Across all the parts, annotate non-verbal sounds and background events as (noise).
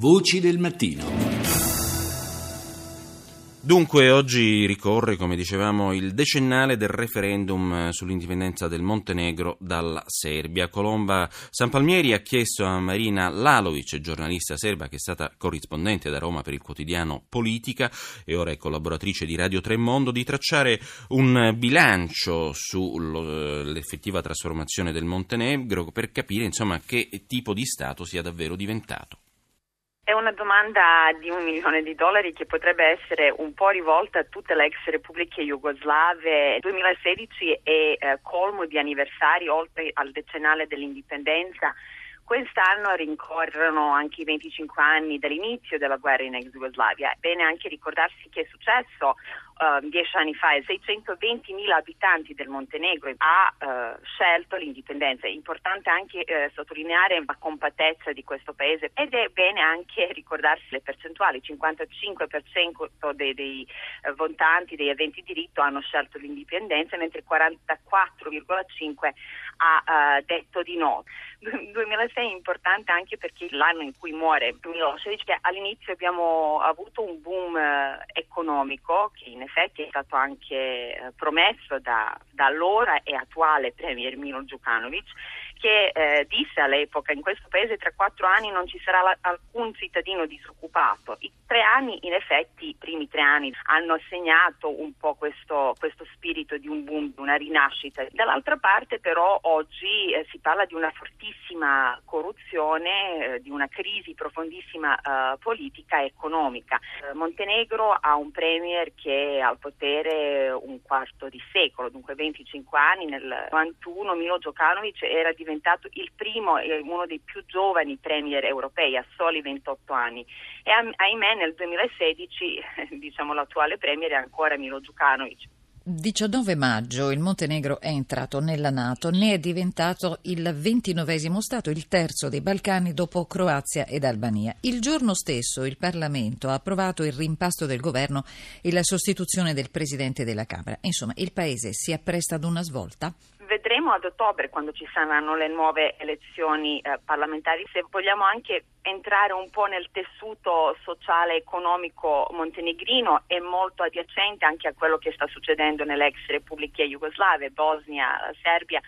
Voci del mattino. Dunque, oggi ricorre, come dicevamo, il decennale del referendum sull'indipendenza del Montenegro dalla Serbia. Colomba San Palmieri ha chiesto a Marina Lalovic, giornalista serba che è stata corrispondente da Roma per il quotidiano Politica e ora è collaboratrice di Radio Tremondo, di tracciare un bilancio sull'effettiva trasformazione del Montenegro per capire insomma, che tipo di Stato sia davvero diventato. È una domanda di un milione di dollari che potrebbe essere un po' rivolta a tutte le ex repubbliche jugoslave. Il 2016 è eh, colmo di anniversari oltre al decennale dell'indipendenza. Quest'anno rincorrono anche i 25 anni dall'inizio della guerra in ex Jugoslavia. Bene anche ricordarsi che è successo uh, dieci anni fa e 620.000 abitanti del Montenegro ha uh, scelto l'indipendenza. È importante anche uh, sottolineare la compattezza di questo paese ed è bene anche ricordarsi le percentuali. Il 55% dei, dei votanti, dei aventi diritto hanno scelto l'indipendenza, mentre il 44,5% ha detto di no. 2006 è importante anche perché l'anno in cui muore Milosevic, che all'inizio abbiamo avuto un boom economico che in effetti è stato anche eh, promesso da, da allora e attuale Premier Milo Djukanovic che eh, disse all'epoca in questo paese tra quattro anni non ci sarà la, alcun cittadino disoccupato. I tre anni, in effetti, i primi tre anni hanno segnato un po' questo, questo spirito di un boom, di una rinascita. Dall'altra parte però oggi eh, si parla di una fortissima corruzione, eh, di una crisi profondissima eh, politica e economica. Eh, Montenegro ha un premier che è al potere un quarto di secolo, dunque 25 anni, nel 91 Milo Djokanovic era diventato diventato il primo e uno dei più giovani premier europei a soli 28 anni e ahimè nel 2016 (laughs) diciamo, l'attuale premier è ancora Milo Djukanovic. 19 maggio il Montenegro è entrato nella Nato, ne è diventato il ventinovesimo Stato, il terzo dei Balcani dopo Croazia ed Albania. Il giorno stesso il Parlamento ha approvato il rimpasto del governo e la sostituzione del Presidente della Camera. Insomma, il Paese si appresta ad una svolta? Vedremo ad ottobre quando ci saranno le nuove elezioni eh, parlamentari se vogliamo anche entrare un po' nel tessuto sociale e economico montenegrino è molto adiacente anche a quello che sta succedendo nelle ex repubbliche jugoslave, Bosnia, Serbia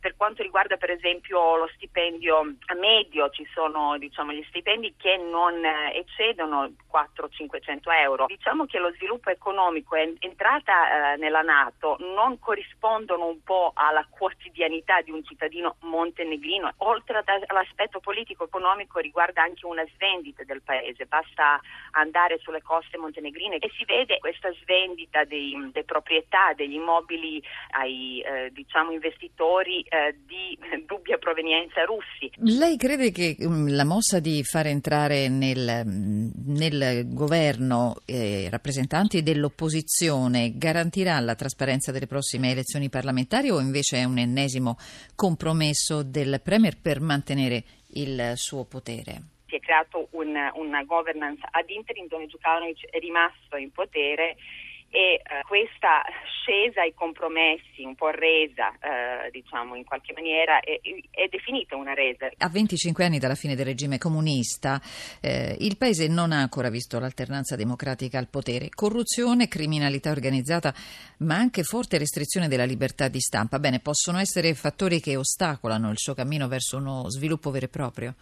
per quanto riguarda per esempio lo stipendio medio, ci sono diciamo, gli stipendi che non eh, eccedono 400-500 euro. Diciamo che lo sviluppo economico e entrata eh, nella Nato non corrispondono un po' alla quotidianità di un cittadino montenegrino. Oltre all'aspetto politico-economico riguarda anche una svendita del paese. Basta andare sulle coste montenegrine e si vede questa svendita delle proprietà, degli immobili ai eh, diciamo, investitori eh, di (laughs) dubbia provenienza russi. Lei crede che um, la mossa di far entrare nel, mm, nel governo eh, rappresentanti dell'opposizione garantirà la trasparenza delle prossime elezioni parlamentari o invece è un ennesimo compromesso del Premier per mantenere il suo potere? Si è creato un, una governance ad interim dove Djukanovic è rimasto in potere e eh, questa scesa ai compromessi, un po' resa, eh, diciamo in qualche maniera, è, è, definita una resa. A 25 anni dalla fine del regime comunista, eh, il paese non ha ancora visto l'alternanza democratica al potere. Corruzione, criminalità organizzata, ma anche forte restrizione della libertà di stampa. Bene, possono essere fattori che ostacolano il suo cammino verso uno sviluppo vero e proprio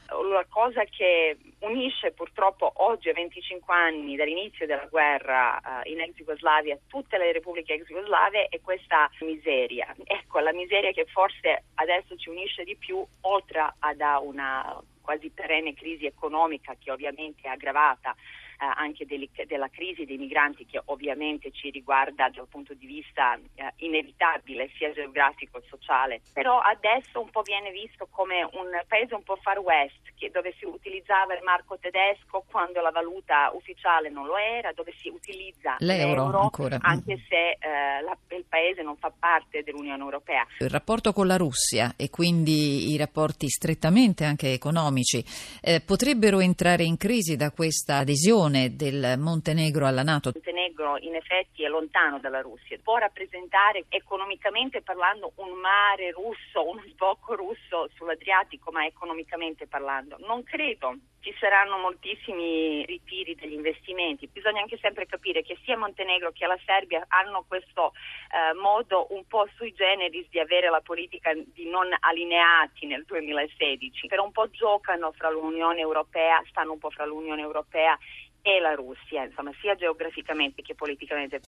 cosa che unisce purtroppo oggi a 25 anni dall'inizio della guerra uh, in ex Jugoslavia tutte le repubbliche ex Jugoslave è questa miseria. Ecco, la miseria che forse adesso ci unisce di più, oltre ad una quasi perenne crisi economica che ovviamente è aggravata eh, anche delle, della crisi dei migranti che ovviamente ci riguarda dal punto di vista eh, inevitabile sia geografico che sociale, però adesso un po' viene visto come un paese un po' far west che, dove si utilizzava il marco tedesco quando la valuta ufficiale non lo era, dove si utilizza l'euro, l'euro ancora. anche se eh, la, il paese non fa parte dell'Unione Europea. Il rapporto con la Russia e quindi i rapporti strettamente anche economici eh, potrebbero entrare in crisi da questa adesione adesione del Montenegro alla Nato. Montenegro in effetti è lontano dalla Russia, può rappresentare economicamente parlando un mare russo, uno sbocco russo sull'Adriatico, ma economicamente parlando non credo ci saranno moltissimi ritiri degli investimenti. Bisogna anche sempre capire che sia Montenegro che la Serbia hanno questo eh, modo un po' sui generis di avere la politica di non allineati nel 2016, per un po' giocano fra l'Unione Europea, stanno un po' fra l'Unione Europea e la Russia, insomma, sia geograficamente che politicamente.